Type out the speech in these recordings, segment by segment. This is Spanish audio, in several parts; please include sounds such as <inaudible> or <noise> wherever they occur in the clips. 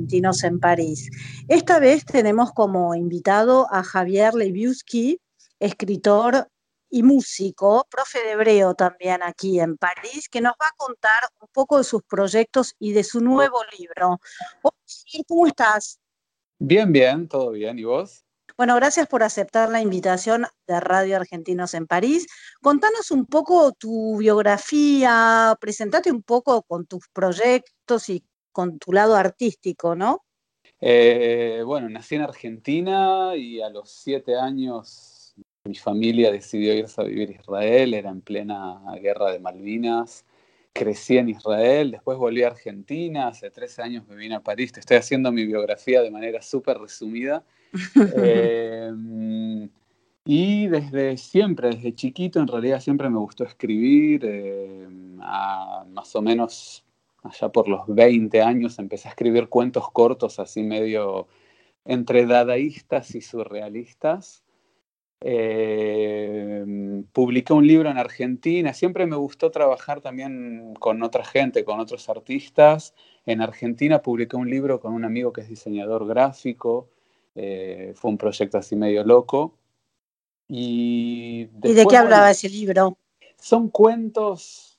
Argentinos en París. Esta vez tenemos como invitado a Javier Leviuski, escritor y músico, profe de hebreo también aquí en París, que nos va a contar un poco de sus proyectos y de su nuevo libro. Hola, ¿Cómo estás? Bien, bien, todo bien. ¿Y vos? Bueno, gracias por aceptar la invitación de Radio Argentinos en París. Contanos un poco tu biografía, presentate un poco con tus proyectos y con tu lado artístico, ¿no? Eh, bueno, nací en Argentina y a los siete años mi familia decidió irse a vivir a Israel, era en plena guerra de Malvinas. Crecí en Israel, después volví a Argentina, hace 13 años me vine a París, te estoy haciendo mi biografía de manera súper resumida. <laughs> Eh, y desde siempre, desde chiquito, en realidad siempre me gustó escribir, eh, a más o menos allá por los 20 años empecé a escribir cuentos cortos, así medio entre dadaístas y surrealistas. Eh, publiqué un libro en Argentina, siempre me gustó trabajar también con otra gente, con otros artistas. En Argentina publiqué un libro con un amigo que es diseñador gráfico, eh, fue un proyecto así medio loco. Y, ¿Y de qué hablaba ese libro? Son cuentos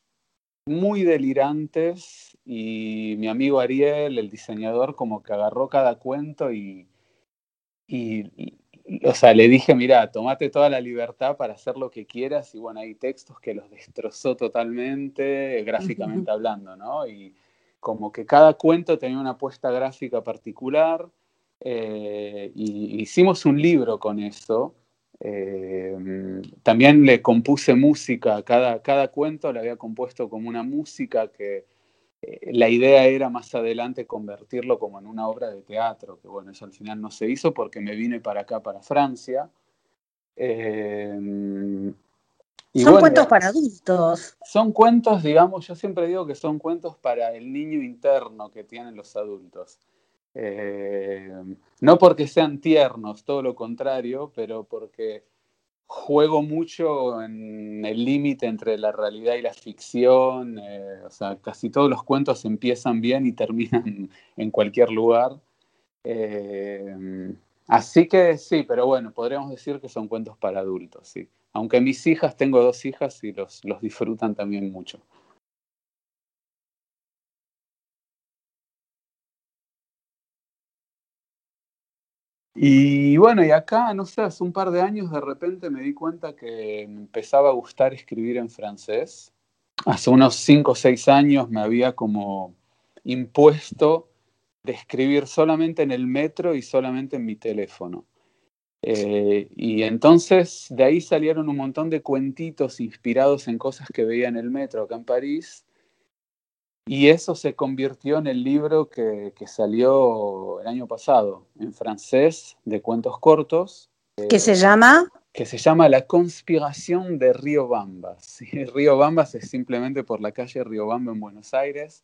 muy delirantes y mi amigo Ariel, el diseñador, como que agarró cada cuento y, y, o sea, le dije, mira, tomate toda la libertad para hacer lo que quieras y bueno, hay textos que los destrozó totalmente, gráficamente uh -huh. hablando, ¿no? Y como que cada cuento tenía una apuesta gráfica particular eh, y hicimos un libro con eso. Eh, también le compuse música, cada, cada cuento le había compuesto como una música que eh, la idea era más adelante convertirlo como en una obra de teatro, que bueno, eso al final no se hizo porque me vine para acá, para Francia. Eh, y son bueno, cuentos para adultos. Son cuentos, digamos, yo siempre digo que son cuentos para el niño interno que tienen los adultos. Eh, no porque sean tiernos, todo lo contrario, pero porque juego mucho en el límite entre la realidad y la ficción. Eh, o sea, casi todos los cuentos empiezan bien y terminan <laughs> en cualquier lugar. Eh, así que sí, pero bueno, podríamos decir que son cuentos para adultos, sí. Aunque mis hijas, tengo dos hijas y los, los disfrutan también mucho. Y bueno, y acá, no sé, hace un par de años de repente me di cuenta que me empezaba a gustar escribir en francés. Hace unos 5 o 6 años me había como impuesto de escribir solamente en el metro y solamente en mi teléfono. Eh, y entonces de ahí salieron un montón de cuentitos inspirados en cosas que veía en el metro acá en París. Y eso se convirtió en el libro que, que, salió el año pasado, en francés, de cuentos cortos. ¿Qué eh, se llama? Que se llama La conspiración de Río Bambas. <laughs> Río Bambas es simplemente por la calle Río Bamba en Buenos Aires,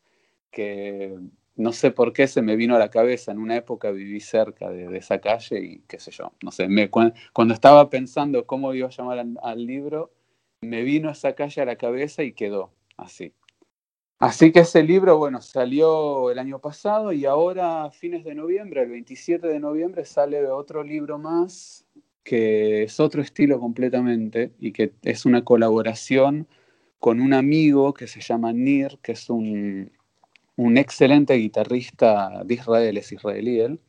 que no sé por qué se me vino a la cabeza. En una época viví cerca de, de esa calle y qué sé yo, no sé, me, cuando, cuando, estaba pensando cómo iba a llamar al, al libro, me vino esa calle a la cabeza y quedó así. Así que ese libro, bueno, salió el año pasado y ahora a fines de noviembre, el 27 de noviembre, sale otro libro más que es otro estilo completamente y que es una colaboración con un amigo que se llama Nir, que es un, un excelente guitarrista de Israel, es israelí él.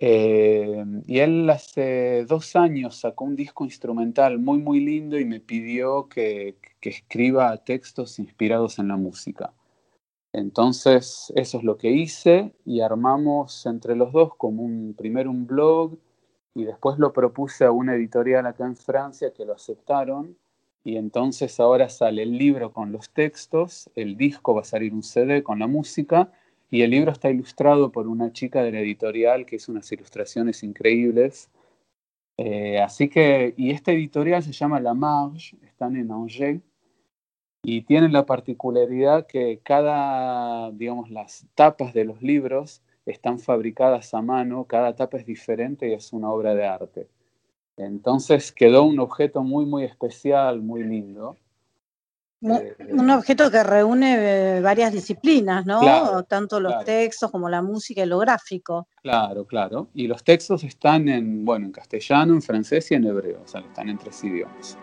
Eh, y él hace dos años sacó un disco instrumental muy, muy lindo y me pidió que, que escriba textos inspirados en la música. Entonces, eso es lo que hice y armamos entre los dos como un, primero un blog y después lo propuse a una editorial acá en Francia que lo aceptaron y entonces ahora sale el libro con los textos, el disco va a salir un CD con la música y el libro está ilustrado por una chica de la editorial que hizo unas ilustraciones increíbles. Eh, así que, y esta editorial se llama La Marge, están en Angers y tienen la particularidad que cada, digamos, las tapas de los libros están fabricadas a mano, cada tapa es diferente y es una obra de arte. Entonces quedó un objeto muy, muy especial, muy lindo. Eh, un objeto que reúne eh, varias disciplinas, ¿no? Tanto los textos como la música y lo gráfico. Claro, claro. Y los textos están en, bueno, en castellano, en francés y en hebreo, o sea, están en tres idiomas.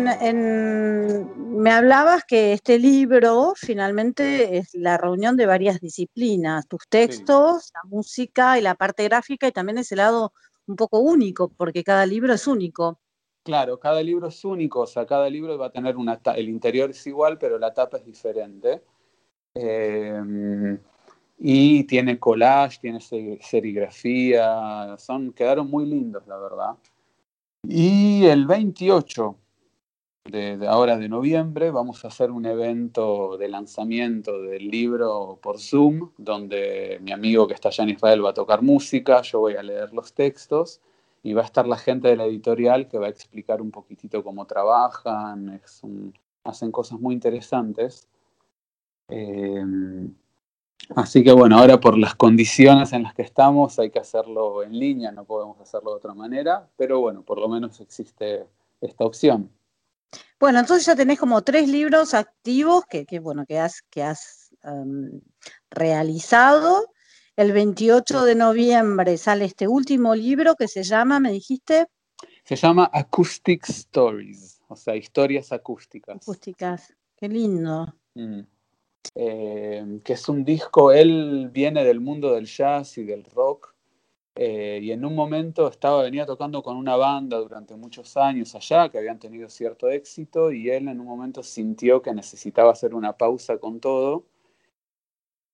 Me hablabas que este libro finalmente es la reunión de varias disciplinas, tus textos, la música y la parte gráfica y también ese lado un poco único, porque cada libro es único. Claro, cada libro es único, o sea, cada libro va a tener una el interior es igual, pero la tapa es diferente. Em, y tiene collage, tiene serigrafía, son, quedaron muy lindos, la verdad. Y el 28 de, ahora de noviembre vamos a hacer un evento de lanzamiento del libro por Zoom, donde mi amigo que está allá en Israel va a tocar música, yo voy a leer los textos y va a estar la gente de la editorial que va a explicar un poquitito cómo trabajan, hacen cosas muy interesantes. Em, así que bueno, ahora por las condiciones en las que estamos hay que hacerlo en línea, no podemos hacerlo de otra manera, pero bueno, por lo menos existe esta opción. Bueno, entonces ya tenés como tres libros activos que, bueno, que has, que has em, realizado. El 28 de noviembre sale este último libro que se llama, me dijiste. Se llama Acoustic Stories, o sea, historias acústicas. Acústicas, qué lindo. Mm. Eh, que es un disco, él viene del mundo del jazz y del rock, eh, y en un momento estaba, venía tocando con una banda durante muchos años allá, que habían tenido cierto éxito, y él en un momento sintió que necesitaba hacer una pausa con todo,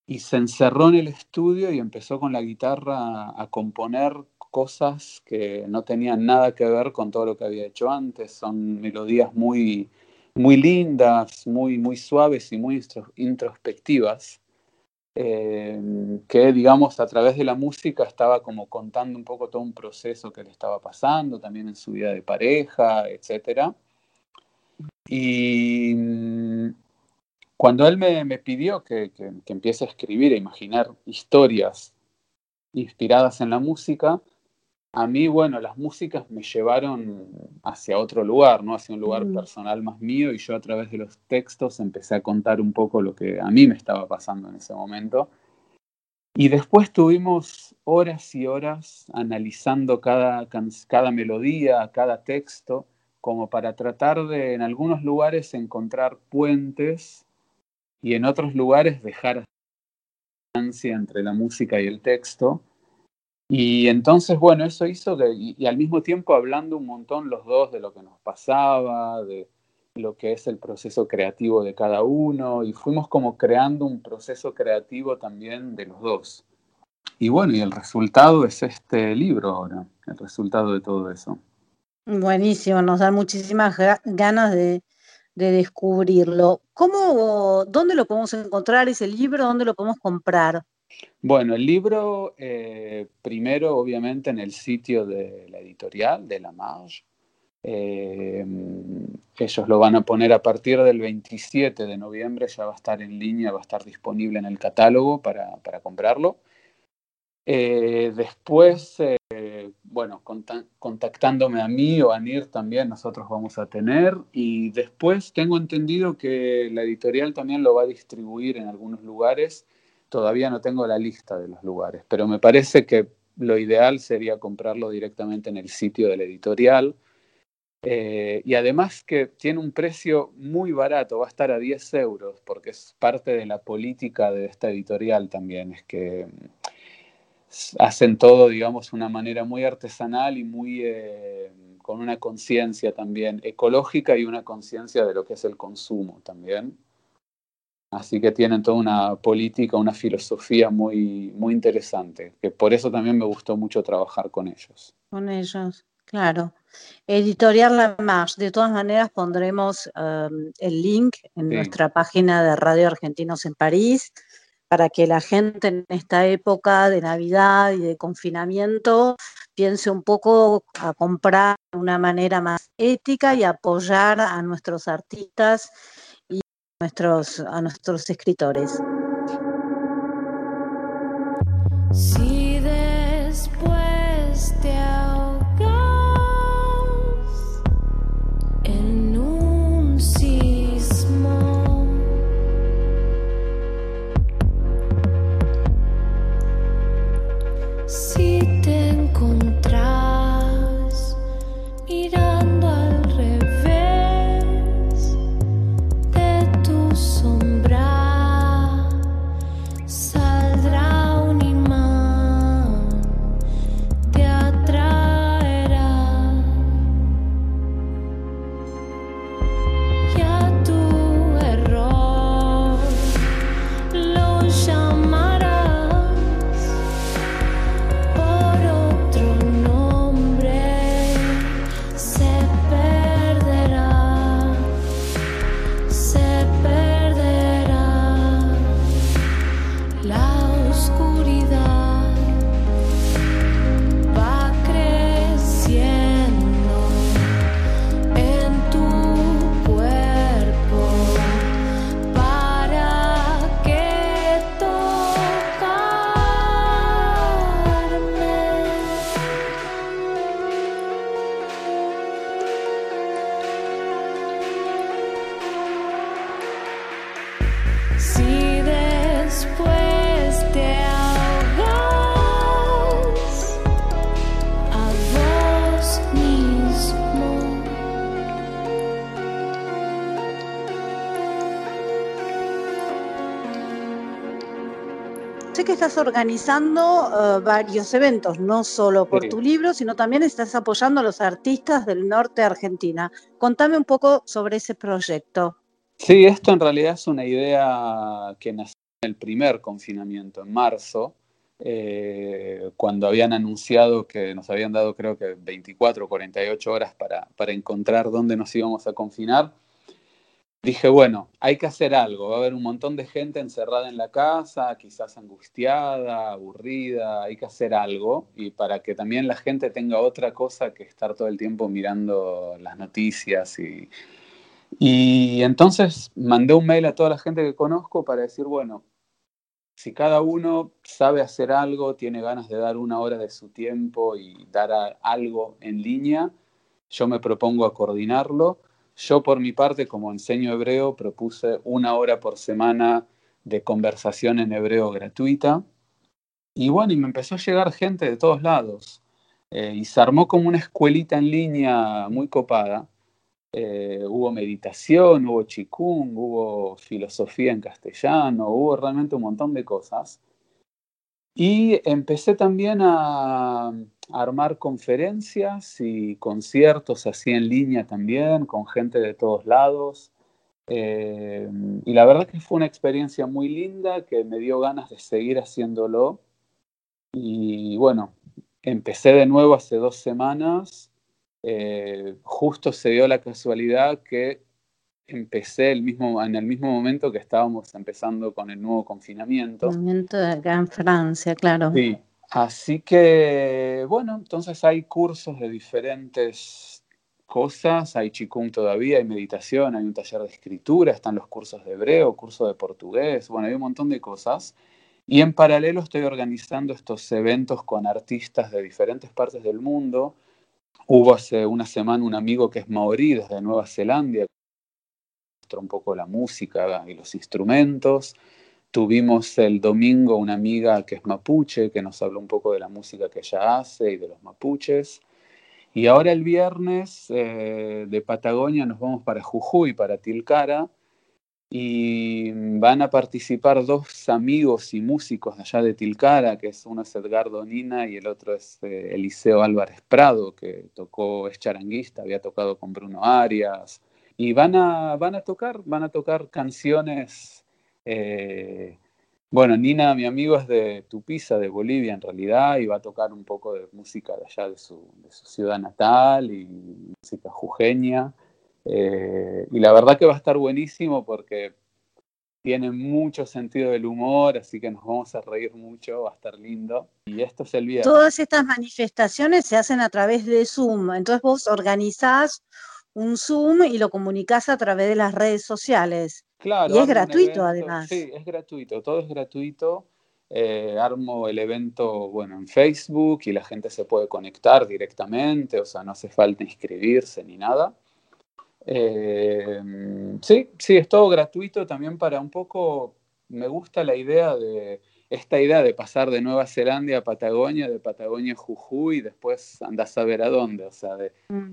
y se encerró en el estudio y empezó con la guitarra a componer cosas que no tenían nada que ver con todo lo que había hecho antes, son melodías muy muy lindas, muy, muy suaves y muy introspectivas, eh, que digamos a través de la música estaba como contando un poco todo un proceso que le estaba pasando, también en su vida de pareja, etc. Y mm, cuando él me, pidió que, que, empiece a escribir, a imaginar historias inspiradas en la música, a mí, bueno, las músicas me llevaron hacia otro lugar, ¿no? Hacia un lugar mm. personal más mío y yo a través de los textos empecé a contar un poco lo que a mí me estaba pasando en ese momento. Y después tuvimos horas y horas analizando cada, cada melodía, cada texto, como para tratar de en algunos lugares encontrar puentes y en otros lugares dejar distancia entre la música y el texto y entonces, bueno, eso hizo que, y, al mismo tiempo hablando un montón los dos de lo que nos pasaba, de lo que es el proceso creativo de cada uno, y fuimos como creando un proceso creativo también de los dos. Y bueno, y el resultado es este libro ahora, el resultado de todo eso. Buenísimo, nos da muchísimas ganas de, de descubrirlo. ¿Cómo, dónde lo podemos encontrar ese libro? ¿Dónde lo podemos comprar? Bueno, el libro, eh, primero, obviamente, en el sitio de la editorial, de la Marge. Eh, ellos lo van a poner a partir del 27 de noviembre, ya va a estar en línea, va a estar disponible en el catálogo para, comprarlo. Eh, después, bueno, contactándome a mí o a NIR también nosotros vamos a tener. Y después tengo entendido que la editorial también lo va a distribuir en algunos lugares Todavía no tengo la lista de los lugares, pero me parece que lo ideal sería comprarlo directamente en el sitio de la editorial. Eh, y además que tiene un precio muy barato, va a estar a 10 euros, porque es parte de la política de esta editorial también, es que mm, hacen todo, digamos, una manera muy artesanal y muy eh, con una conciencia también ecológica y una conciencia de lo que es el consumo también. Así que tienen toda una política, una filosofía muy, muy interesante, que por eso también me gustó mucho trabajar con ellos. Con ellos, claro. Editorial La Marche, de todas maneras pondremos um, el link en nuestra página de Radio Argentinos en París para que la gente en esta época de Navidad y de confinamiento piense un poco a comprar de una manera más ética y apoyar a nuestros artistas nuestros, a nuestros escritores. Si después Sé que estás organizando eh, varios eventos, no solo por tu libro, sino también estás apoyando a los artistas del norte de Argentina. Contame un poco sobre ese proyecto. Sí, esto en realidad es una idea que nació en el primer confinamiento, en marzo, eh, cuando habían anunciado que nos habían dado creo que 24 o 48 horas para, para encontrar dónde nos íbamos a confinar dije, bueno, hay que hacer algo. Va a haber un montón de gente encerrada en la casa, quizás angustiada, aburrida. Hay que hacer algo y para que también la gente tenga otra cosa que estar todo el tiempo mirando las noticias. Y, y entonces mandé un mail a toda la gente que conozco para decir, bueno, si cada uno sabe hacer algo, tiene ganas de dar una hora de su tiempo y dar algo en línea, yo me propongo a coordinarlo yo por mi parte, como enseño hebreo, propuse una hora por semana de conversación en hebreo gratuita. Y bueno, y me empezó a llegar gente de todos lados. Eh, y se armó como una escuelita en línea muy copada. Eh, hubo meditación, hubo chikung, hubo filosofía en castellano, hubo realmente un montón de cosas. Y empecé también a, armar conferencias y conciertos así en línea también, con gente de todos lados. Eh, y la verdad que fue una experiencia muy linda que me dio ganas de seguir haciéndolo. Y bueno, empecé de nuevo hace dos semanas. Eh, justo se dio la casualidad que empecé el mismo, en el mismo momento que estábamos empezando con el nuevo confinamiento. Confinamiento acá en Francia, claro. Sí, así que bueno, entonces hay cursos de diferentes cosas, hay chikung todavía, hay meditación, hay un taller de escritura, están los cursos de hebreo, curso de portugués, bueno, hay un montón de cosas. Y en paralelo estoy organizando estos eventos con artistas de diferentes partes del mundo. Hubo hace una semana un amigo que es maorí desde Nueva Zelanda, un poco la música y los instrumentos. Tuvimos el domingo una amiga que es mapuche, que nos habló un poco de la música que ella hace y de los mapuches. Y ahora el viernes eh, de Patagonia nos vamos para Jujuy, para Tilcara, y van a participar dos amigos y músicos de allá de Tilcara, que es uno es Edgardo Nina y el otro es eh, Eliseo Álvarez Prado, que tocó, es charanguista, había tocado con Bruno Arias, y van a, van a tocar, van a tocar canciones. Eh, bueno, Nina, mi amigo, es de Tupiza, de Bolivia en realidad, y va a tocar un poco de música de allá de su, de su ciudad natal y música jujeña. Eh, y la verdad que va a estar buenísimo porque tiene mucho sentido del humor, así que nos vamos a reír mucho, va a estar lindo. Y esto es el viernes. Todas estas manifestaciones se hacen a través de Zoom, entonces vos organizás un Zoom y lo comunicas a través de las redes sociales. Claro. Y es gratuito además. Sí, es gratuito, todo es gratuito. Eh, armo el evento, bueno, en Facebook y la gente se puede conectar directamente, o sea, no hace falta inscribirse ni nada. Eh, sí, sí, es todo gratuito también para un poco, me gusta la idea de, esta idea de pasar de Nueva Zelanda a Patagonia, de Patagonia a Jujuy, y después andas a ver a dónde, o sea, de, mm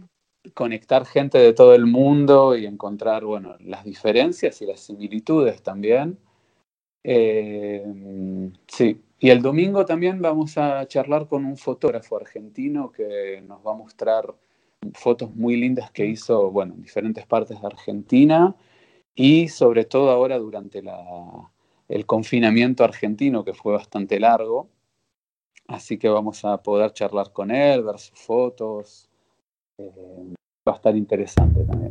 conectar gente de todo el mundo y encontrar, bueno, las diferencias y las similitudes también. Eh, sí, y el domingo también vamos a charlar con un fotógrafo argentino que nos va a mostrar fotos muy lindas que hizo, bueno, en diferentes partes de Argentina y sobre todo ahora durante el confinamiento argentino que fue bastante largo. Así que vamos a poder charlar con él, ver sus fotos, eh, va a estar interesante también.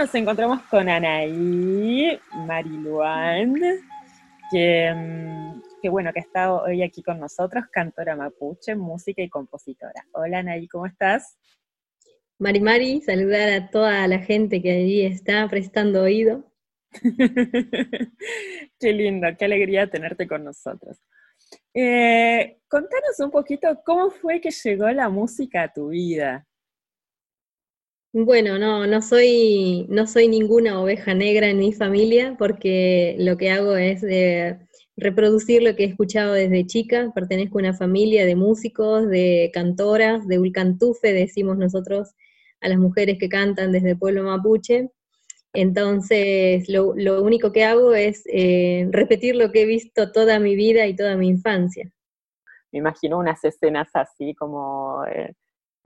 Nos encontramos con Anaí Mariluán, que, mm, que bueno, que está hoy aquí con nosotros, cantora mapuche, música y compositora. Hola Anaí, ¿cómo estás? Mari Mari, saludar a toda la gente que allí está prestando oído. <laughs> qué lindo, qué alegría tenerte con nosotros. Eh, contanos un poquito cómo fue que llegó la música a tu vida. Bueno, no, no soy, no soy ninguna oveja negra en mi familia porque lo que hago es eh, reproducir lo que he escuchado desde chica. Pertenezco a una familia de músicos, de cantoras, de ulcantufe, decimos nosotros a las mujeres que cantan desde el pueblo mapuche. Entonces, lo, único que hago es eh, repetir lo que he visto toda mi vida y toda mi infancia. Me imagino unas escenas así como... Eh,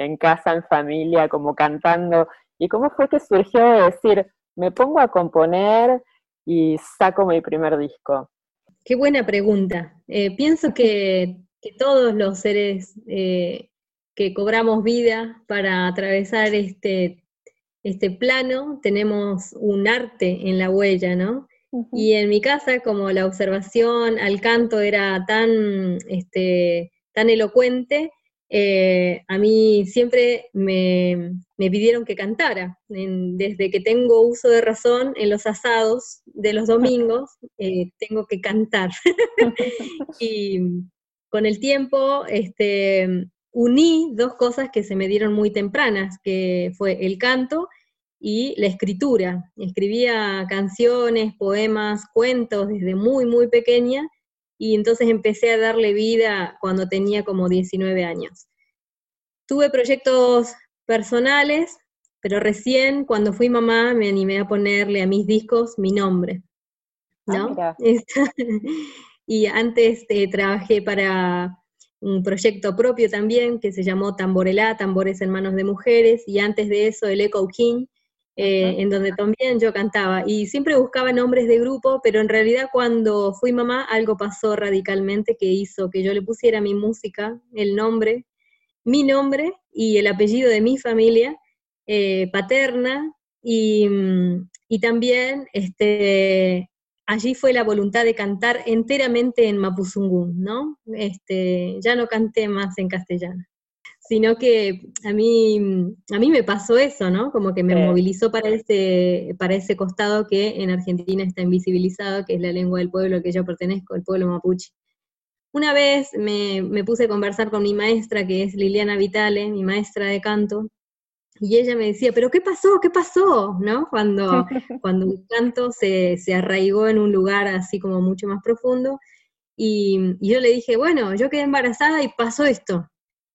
en casa, en familia, como cantando. ¿Y cómo fue que surgió de decir, me pongo a componer y saco mi primer disco? Qué buena pregunta. Eh, pienso que, todos los seres eh, que cobramos vida para atravesar este, este plano tenemos un arte en la huella, ¿no? Y en mi casa, como la observación al canto era tan, este, tan elocuente, eh, a mí siempre me, pidieron que cantara. desde que tengo uso de razón, en los asados de los domingos, eh, tengo que cantar. <laughs> y con el tiempo este, uní dos cosas que se me dieron muy tempranas, que fue el canto y la escritura. Escribía canciones, poemas, cuentos desde muy, muy pequeña y entonces empecé a darle vida cuando tenía como 19 años. Tuve proyectos personales, pero recién cuando fui mamá me animé a ponerle a mis discos mi nombre. ¿no? Ah, <laughs> y antes eh, trabajé para un proyecto propio también que se llamó Tamborelá, Tambores en Manos de Mujeres, y antes de eso el Echo King, eh, en donde también yo cantaba. Y siempre buscaba nombres de grupo, pero en realidad cuando fui mamá algo pasó radicalmente que hizo que yo le pusiera mi música, el nombre, mi nombre y el apellido de mi familia eh, paterna, y, mm, y, también este, allí fue la voluntad de cantar enteramente en Mapuzungún, ¿no? Este, ya no canté más en castellano sino que a mí, a mí me pasó eso, ¿no? Como que me movilizó para ese, para ese costado que en Argentina está invisibilizado, que es la lengua del pueblo que yo pertenezco, el pueblo mapuche. Una vez me, me, puse a conversar con mi maestra, que es Liliana Vitale, mi maestra de canto, y ella me decía, pero ¿qué pasó? ¿Qué pasó? ¿No? Cuando, <laughs> cuando mi canto se, se arraigó en un lugar así como mucho más profundo, y, y yo le dije, bueno, yo quedé embarazada y pasó esto,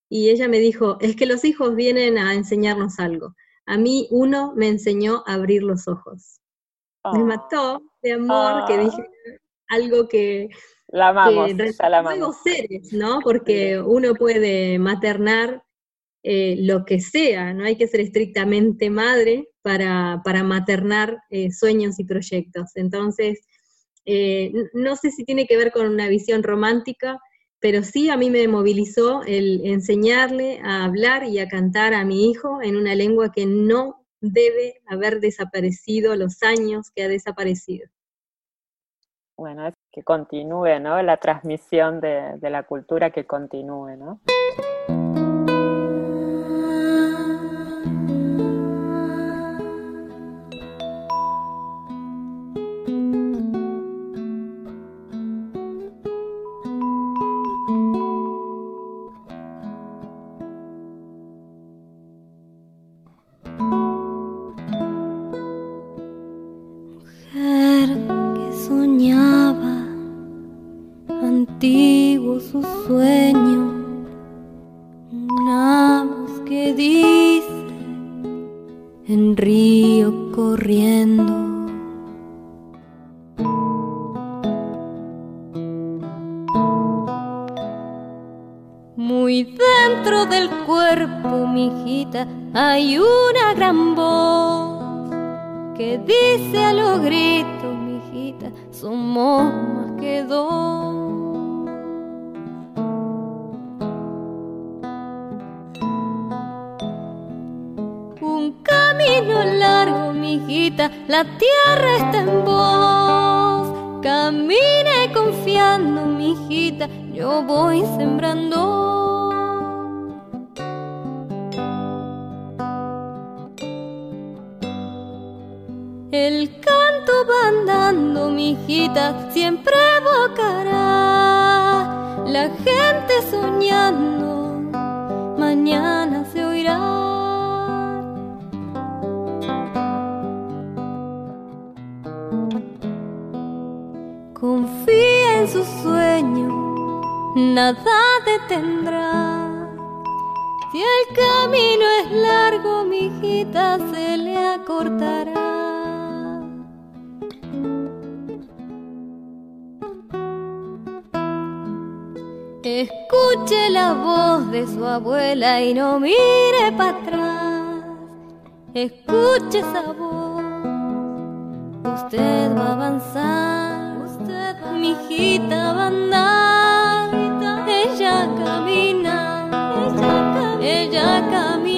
y ella me dijo, es que los hijos vienen a enseñarnos algo. A mí uno me enseñó a abrir los ojos. Me mató de amor que dije ah. algo que... La amamos, ya la amamos. seres, ¿no? Porque uno puede maternar eh, lo que sea, no hay que ser estrictamente madre para, para maternar eh, sueños y proyectos. Entonces, eh, no sé si tiene que ver con una visión romántica, pero sí a mí me movilizó el enseñarle a hablar y a cantar a mi hijo en una lengua que no debe haber desaparecido los años que ha desaparecido. Bueno, es que continúe, ¿no? La transmisión de, de la cultura que continúe, ¿no? Andando, mijita, siempre evocará. La gente soñando, mañana se oirá. Confía en su sueño, nada detendrá. Si el camino es largo, mijita, se le acortará. Escuche la voz de su abuela y no mire para atrás. Escuche esa voz. Usted va a avanzar. Usted mi hijita va a andar. Ella camina. Ella, ella camina.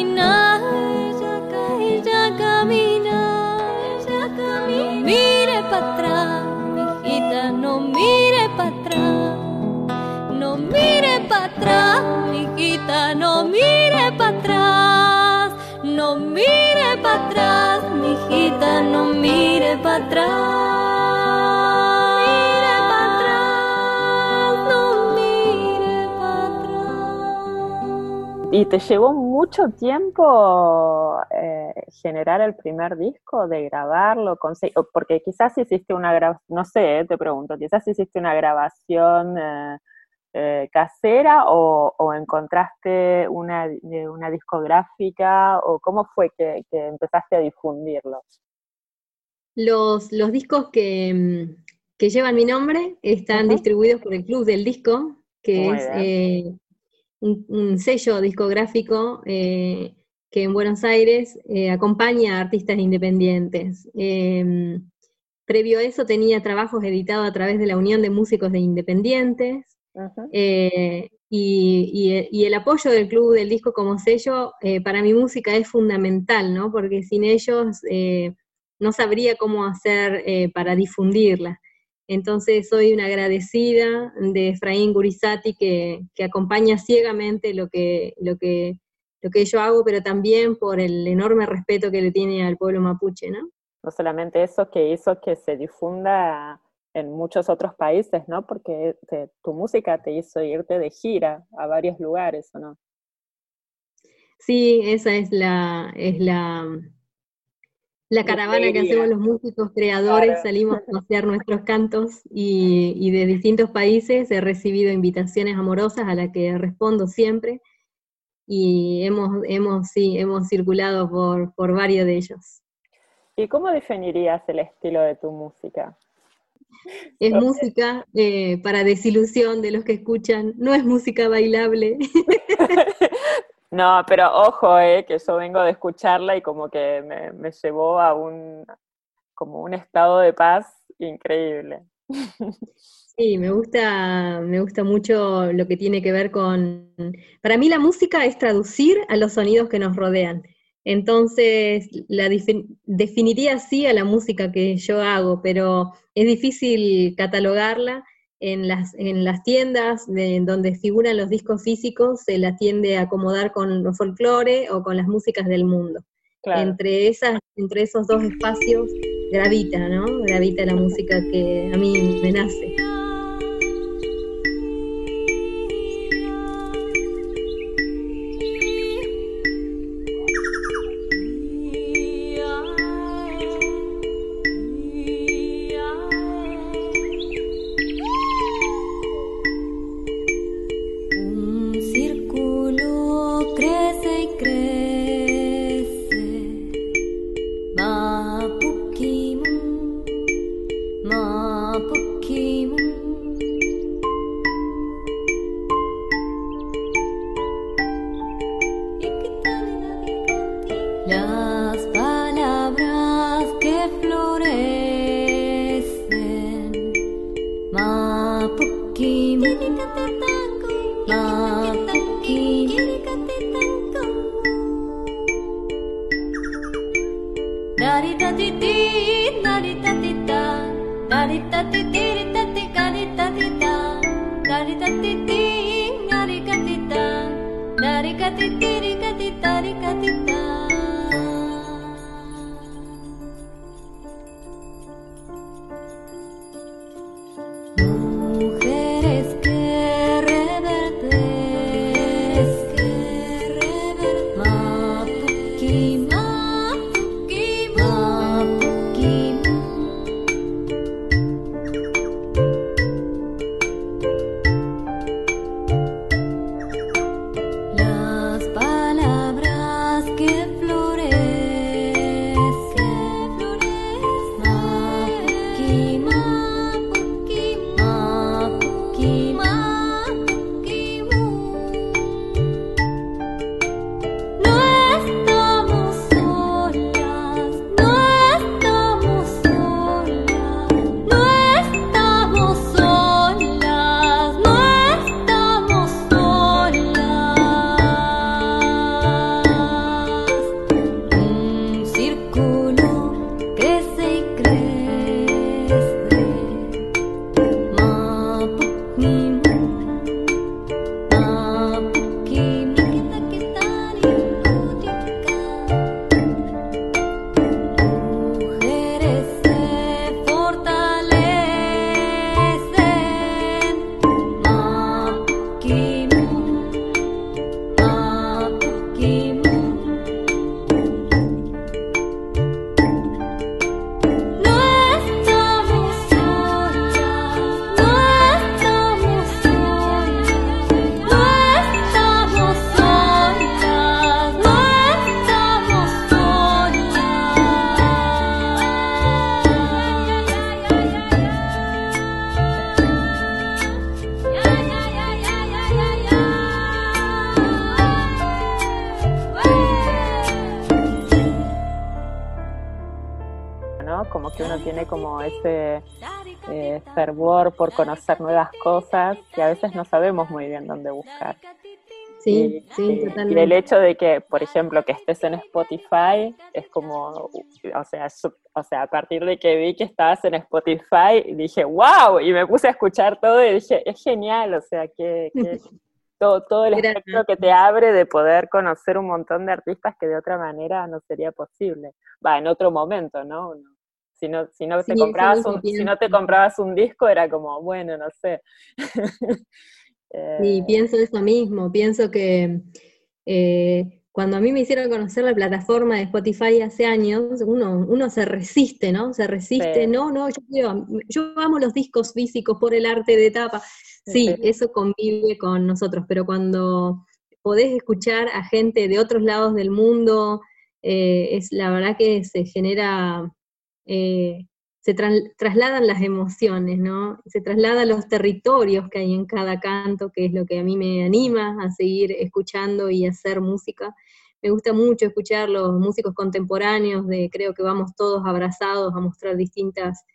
No mire para atrás, mijita, no mire para atrás. Mire para atrás, no mire para atrás. ¿Y te llevó mucho tiempo eh, generar el primer disco, de grabarlo? Porque quizás hiciste una grabación, no sé, eh, te pregunto, quizás hiciste una grabación... Eh, eh, casera o, encontraste una, una, discográfica o cómo fue que, empezaste a difundirlo? Los, los discos que, mm, que, llevan mi nombre están distribuidos por el Club del Disco, que es eh, un, sello discográfico eh, que en Buenos Aires acompaña a artistas independientes. Em, previo a eso tenía trabajos editados a través de la Unión de Músicos de Independientes, eh, y, el apoyo del Club del Disco como sello eh, para mi música es fundamental, ¿no? Porque sin ellos eh, no sabría cómo hacer para difundirla. Entonces soy una agradecida de Efraín Gurizati que, que, acompaña ciegamente lo que, lo, que, lo que yo hago, pero también por el enorme respeto que le tiene al pueblo mapuche, ¿no? No solamente eso, que hizo que se difunda en muchos otros países, ¿no? Porque tu música te hizo irte de gira a varios lugares, ¿o no? Sí, esa es la, es la, la caravana que hacemos los músicos creadores, salimos a hacer nuestros cantos y, y, de distintos países he recibido invitaciones amorosas a las que respondo siempre y hemos, hemos, sí, hemos circulado por, por varios de ellos. ¿Y cómo definirías el estilo de tu música? Es música eh, para desilusión de los que escuchan, no es música bailable. <laughs> no, pero ojo, eh, que yo vengo de escucharla y como que me, llevó a un, como un estado de paz increíble. <laughs> Sí, me gusta, me gusta mucho lo que tiene que ver con... Para mí la música es traducir a los sonidos que nos rodean. Entonces, la definiría así a la música que yo hago, pero es difícil catalogarla. En las, en las tiendas de, donde figuran los discos físicos se la tiende a acomodar con los folclore o con las músicas del mundo. Entre, esas, entre esos dos espacios gravita, ¿no? Gravita la música que a mí me nace. Como ese eh, fervor por conocer nuevas cosas que a veces no sabemos muy bien dónde buscar. Sí, Y- sí, y- Y el totalmente. hecho de que, por ejemplo, que estés en Spotify es como, o sea, su- o sea, a partir de que vi que estabas en Spotify, dije, wow, y me puse a escuchar todo y dije, es genial, o sea, que, que <laughs> todo, todo el Gracias. espectro que te abre de poder conocer un montón de artistas que de otra manera no sería posible. Va, en otro momento, ¿no? No. Si no, si no Sí, te comprabas un, si no te comprabas un disco, era como, bueno, no sé. <laughs> Sí, Eh, pienso eso mismo, pienso que eh, cuando a mí me hicieron conocer la plataforma de Spotify hace años, uno, uno se resiste, ¿no? Se resiste, Sí. no, no, yo, quiero- yo amo los discos físicos por el arte de tapa. Sí, Sí. eso convive con nosotros, pero cuando podés escuchar a gente de otros lados del mundo, eh, es la verdad que se genera, eh, se trasladan las emociones, ¿no? Se trasladan los territorios que hay en cada canto, que es lo que a mí me anima a seguir escuchando y hacer música. Me gusta mucho escuchar los músicos contemporáneos, de creo que vamos todos abrazados a mostrar distintas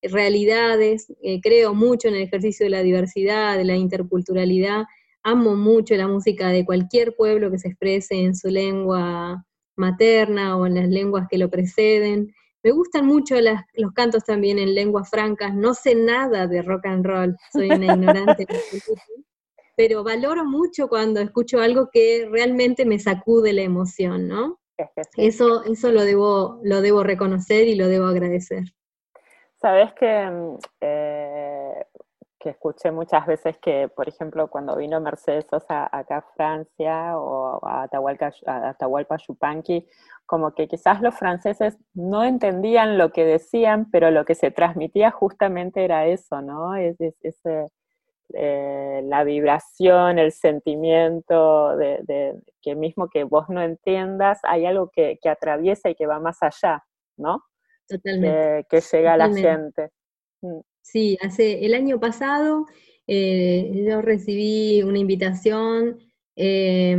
realidades. Eh, creo mucho en el ejercicio de la diversidad, de la interculturalidad. Amo mucho la música de cualquier pueblo que se exprese en su lengua materna o en las lenguas que lo preceden. Me gustan mucho las- los cantos también en lenguas francas. No sé nada de rock and roll, soy una ignorante, <laughs> pero valoro mucho cuando escucho algo que realmente me sacude la emoción, ¿no? Eso, eso lo debo, lo debo reconocer y lo debo agradecer. Sabes que, mm, eh, que escuché muchas veces que, por ejemplo, cuando vino Mercedes Sosa acá a Francia o a Atahualpa, a Atahualpa Yupanqui, como que quizás los franceses no entendían lo que decían, pero lo que se transmitía justamente era eso, ¿no? Es, es- eh, la vibración, el sentimiento de, de que mismo que vos no entiendas, hay algo que, que atraviesa y que va más allá, ¿no? Totalmente. Que, que llega a la gente. Sí, hace el año pasado eh, yo recibí una invitación eh,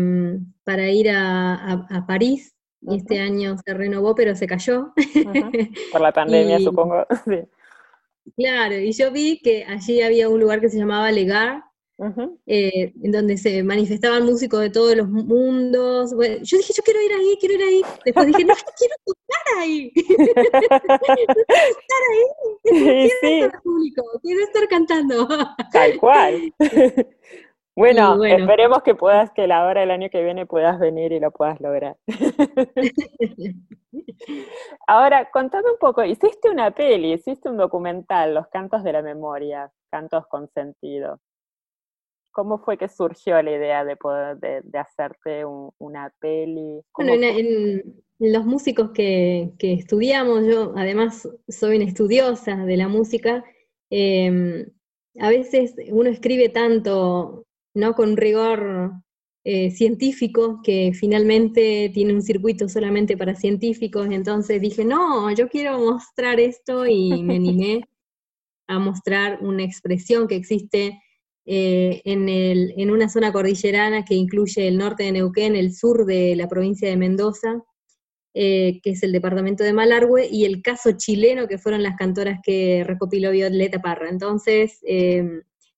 para ir a, a- a París y este año se renovó, pero se cayó. <laughs> Por la pandemia, Y- supongo. <laughs> Sí. Claro, y yo vi que allí había un lugar que se llamaba Legar, eh, en donde se manifestaban músicos de todos los mundos. yo dije, yo quiero ir ahí, quiero ir ahí. Después dije, no, yo <laughs> <laughs> quiero estar ahí. quiero estar ahí. Quiero estar público, quiero estar cantando. Tal cual. <laughs> Bueno, esperemos que puedas, que la hora del año que viene puedas venir y lo puedas lograr. Ahora, contame un poco, hiciste una peli, hiciste un documental, Los Cantos de la Memoria, Cantos con Sentido. ¿Cómo fue que surgió la idea de poder de, hacerte una peli? Bueno, en, los músicos que, estudiamos, yo además soy una estudiosa de la música, em, a veces uno escribe tanto ¿no? con rigor eh, científico, que finalmente tiene un circuito solamente para científicos, entonces dije, no, yo quiero mostrar esto y me animé a mostrar una expresión que existe eh, en, una zona cordillerana que incluye el norte de Neuquén, el sur de la provincia de Mendoza, eh, que es el departamento de Malargüe, y el caso chileno, que fueron las cantoras que recopiló Violeta Parra. Entonces,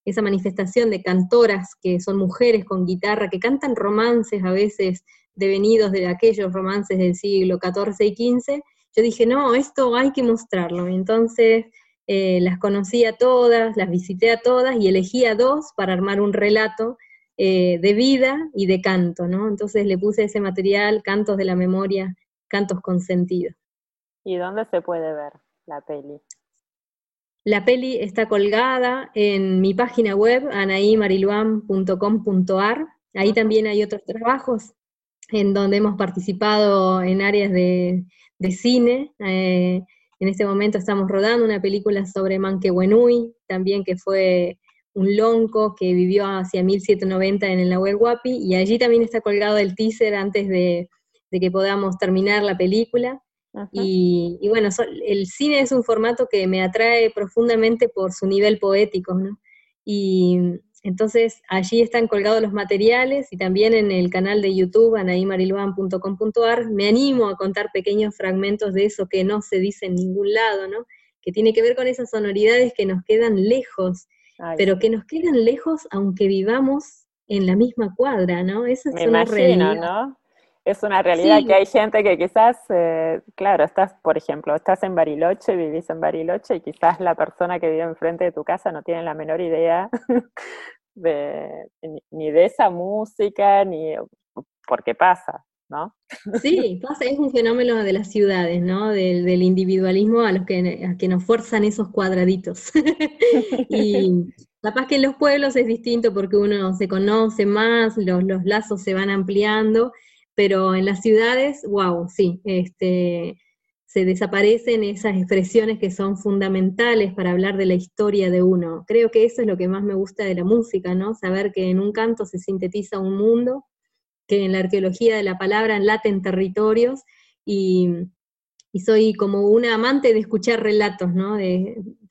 esa manifestación de cantoras que son mujeres con guitarra, que cantan romances a veces devenidos de aquellos romances del siglo XIV y XV, yo dije, no, esto hay que mostrarlo. Entonces eh, las conocí a todas, las visité a todas y elegí a dos para armar un relato eh, de vida y de canto, ¿no? Entonces le puse ese material, Cantos de la Memoria, Cantos con Sentido. ¿Y dónde se puede ver la peli? La peli está colgada en mi página web, anaimariluan.com.ar. Ahí también hay otros trabajos en donde hemos participado en áreas de, cine. Eh, en este momento estamos rodando una película sobre Manquehuenui, también que fue un lonco que vivió hacia 1790 en el Nahuel Huapi, y allí también está colgado el teaser antes de que podamos terminar la película. Y, bueno, el cine es un formato que me atrae profundamente por su nivel poético, ¿no? Y entonces allí están colgados los materiales y también en el canal de YouTube, anaimariluan.com.ar, me animo a contar pequeños fragmentos de eso que no se dice en ningún lado, ¿no? Que tiene que ver con esas sonoridades que nos quedan lejos, pero que nos quedan lejos aunque vivamos en la misma cuadra, ¿no? Esa es una realidad. ¿no? Es una realidad que hay gente que quizás, eh, claro, estás, por ejemplo, estás en Bariloche, vivís en Bariloche y quizás la persona que vive enfrente de tu casa no tiene la menor idea <laughs> de, ni de esa música, ni por qué pasa, ¿no? Sí, pasa, es un fenómeno de las ciudades, ¿no? Del, individualismo a los que, que nos fuerzan esos cuadraditos. <laughs> y capaz que en los pueblos es distinto porque uno se conoce más, los, los lazos se van ampliando pero en las ciudades, wow, sí, este, se desaparecen esas expresiones que son fundamentales para hablar de la historia de uno. Creo que eso es lo que más me gusta de la música, ¿no? Saber que en un canto se sintetiza un mundo, que en la arqueología de la palabra laten territorios y, soy como una amante de escuchar relatos, ¿no?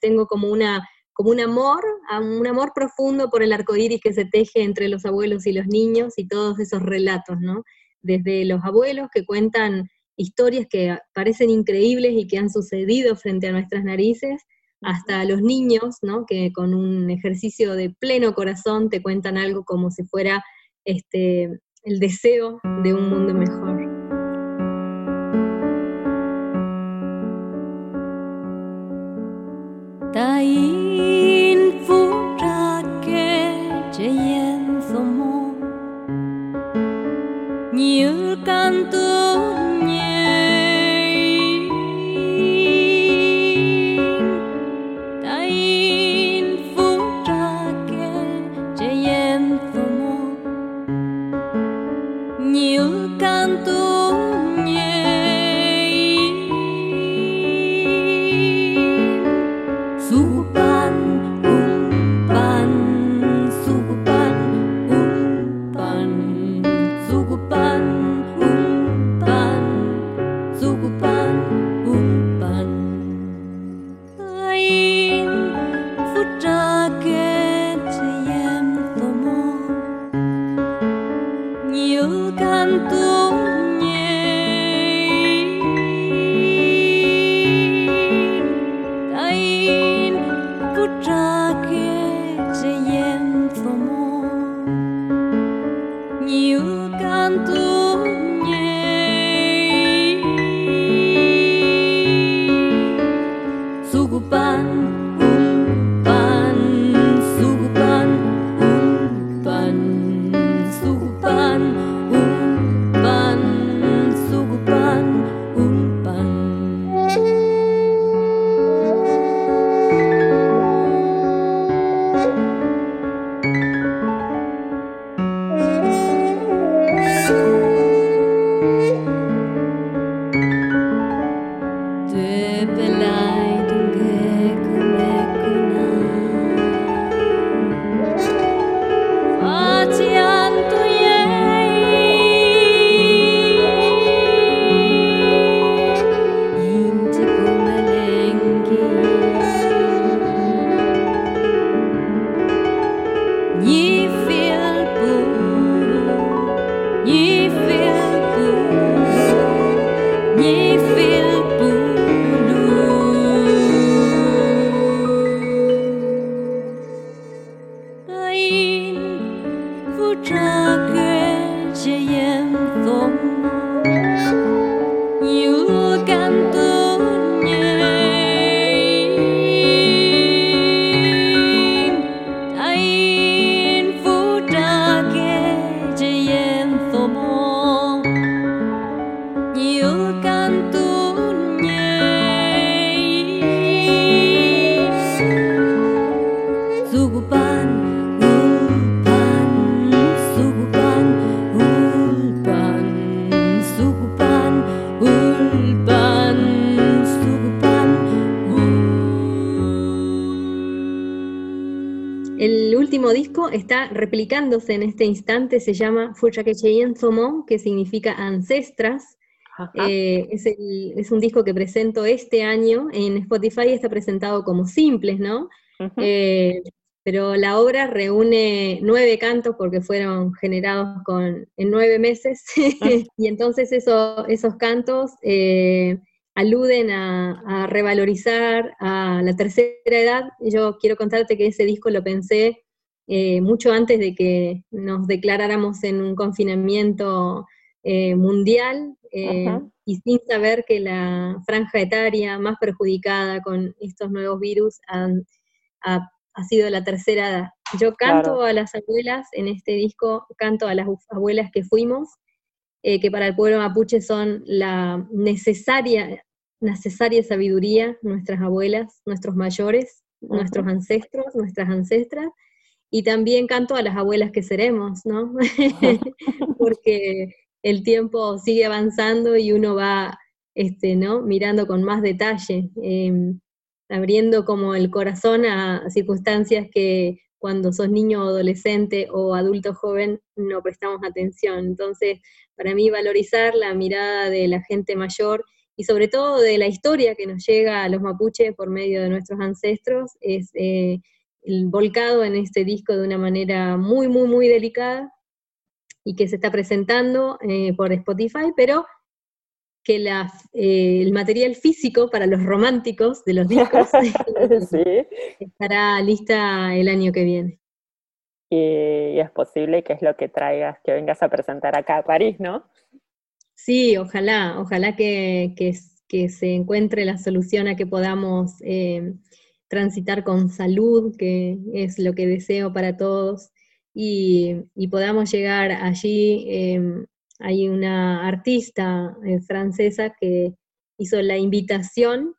tengo como una como un amor, un amor profundo por el arco iris que se teje entre los abuelos y los niños y todos esos relatos, ¿no? Desde los abuelos que cuentan historias que parecen increíbles y que han sucedido frente a nuestras narices, hasta los niños, ¿no? que con un ejercicio de pleno corazón te cuentan algo como si fuera este, el deseo de un mundo mejor. Está replicándose en este instante, se llama Fuchakecheyen Zomo, que significa ancestras. Eh, es, un disco que presento este año en Spotify, está presentado como simples, ¿no? Eh, pero la obra reúne nueve cantos porque fueron generados con, en nueve meses, <laughs> ah. y entonces esos cantos eh, aluden a, a, revalorizar a la tercera edad. Yo quiero contarte que ese disco lo pensé eh, mucho antes de que nos declaráramos en un confinamiento eh, mundial eh, y sin saber que la franja etaria más perjudicada con estos nuevos virus ha, sido la tercera edad. Yo canto a las abuelas en este disco, canto a las abuelas que fuimos, que para el pueblo mapuche son la necesaria, necesaria sabiduría, nuestras abuelas, nuestros mayores, nuestros ancestros, nuestras ancestras, y también canto a las abuelas que seremos, ¿no? <laughs> Porque el tiempo sigue avanzando y uno va, este, ¿no? Mirando con más detalle, em, abriendo como el corazón a circunstancias que cuando sos niño o adolescente o adulto joven no prestamos atención. Entonces, para mí valorizar la mirada de la gente mayor y sobre todo de la historia que nos llega a los mapuches por medio de nuestros ancestros es eh, volcado en este disco de una manera muy, muy, muy delicada y que se está presentando eh, por Spotify, pero que eh, el material físico para los románticos de los discos <laughs> <laughs> estará lista el año que viene. Y, es posible que es lo que traigas, que vengas a presentar acá a París, ¿no? Sí, ojalá, ojalá que, que, se encuentre la solución a que podamos eh, transitar con salud, que es lo que deseo para todos, y, podamos llegar allí. Em, hay una artista eh, francesa que hizo la invitación,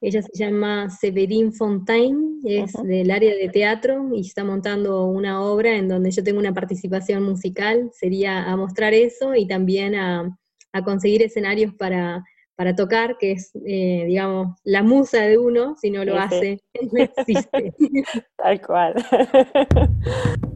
ella se llama Severine Fontaine, es del área de teatro y está montando una obra en donde yo tengo una participación musical, sería a mostrar eso y también a conseguir escenarios para para tocar, que es, eh, digamos, la musa de uno, si no lo hace, no existe. <laughs> Tal cual. <laughs>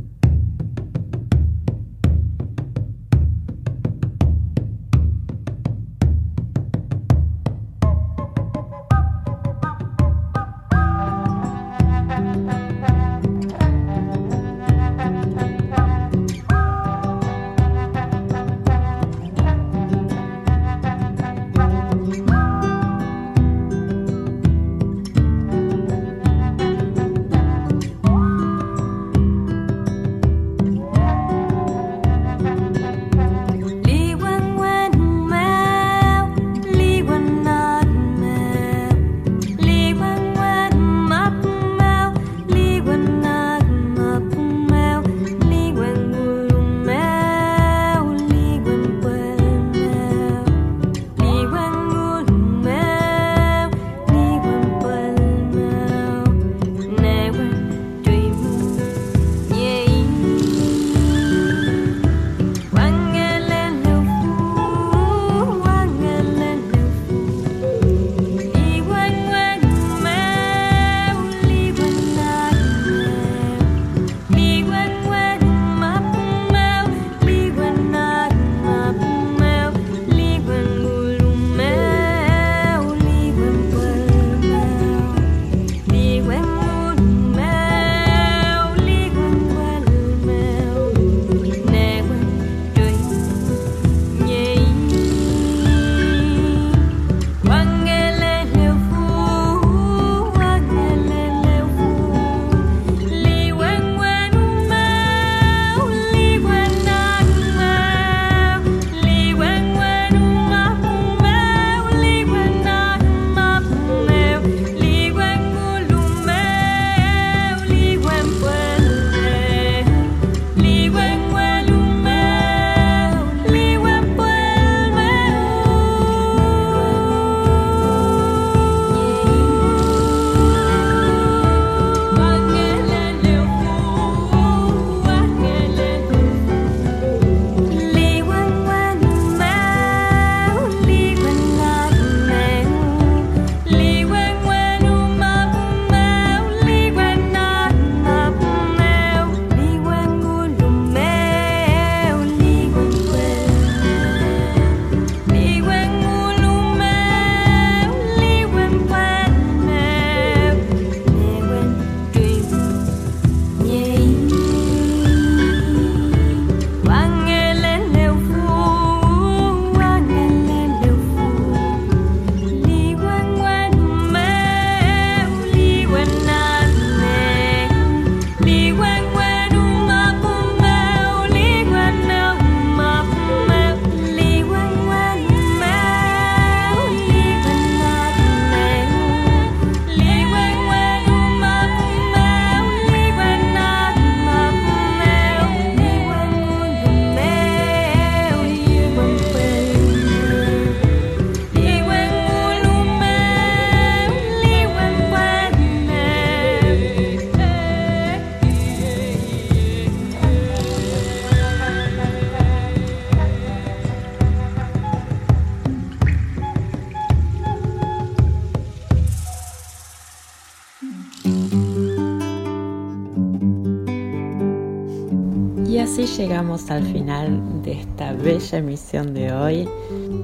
al final de esta bella emisión de hoy.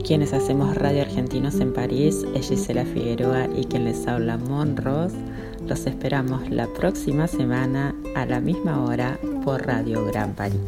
Quienes hacemos Radio Argentinos en París es Gisela Figueroa y quien les habla Mon Ross. Los esperamos la próxima semana a la misma hora por Radio Gran París.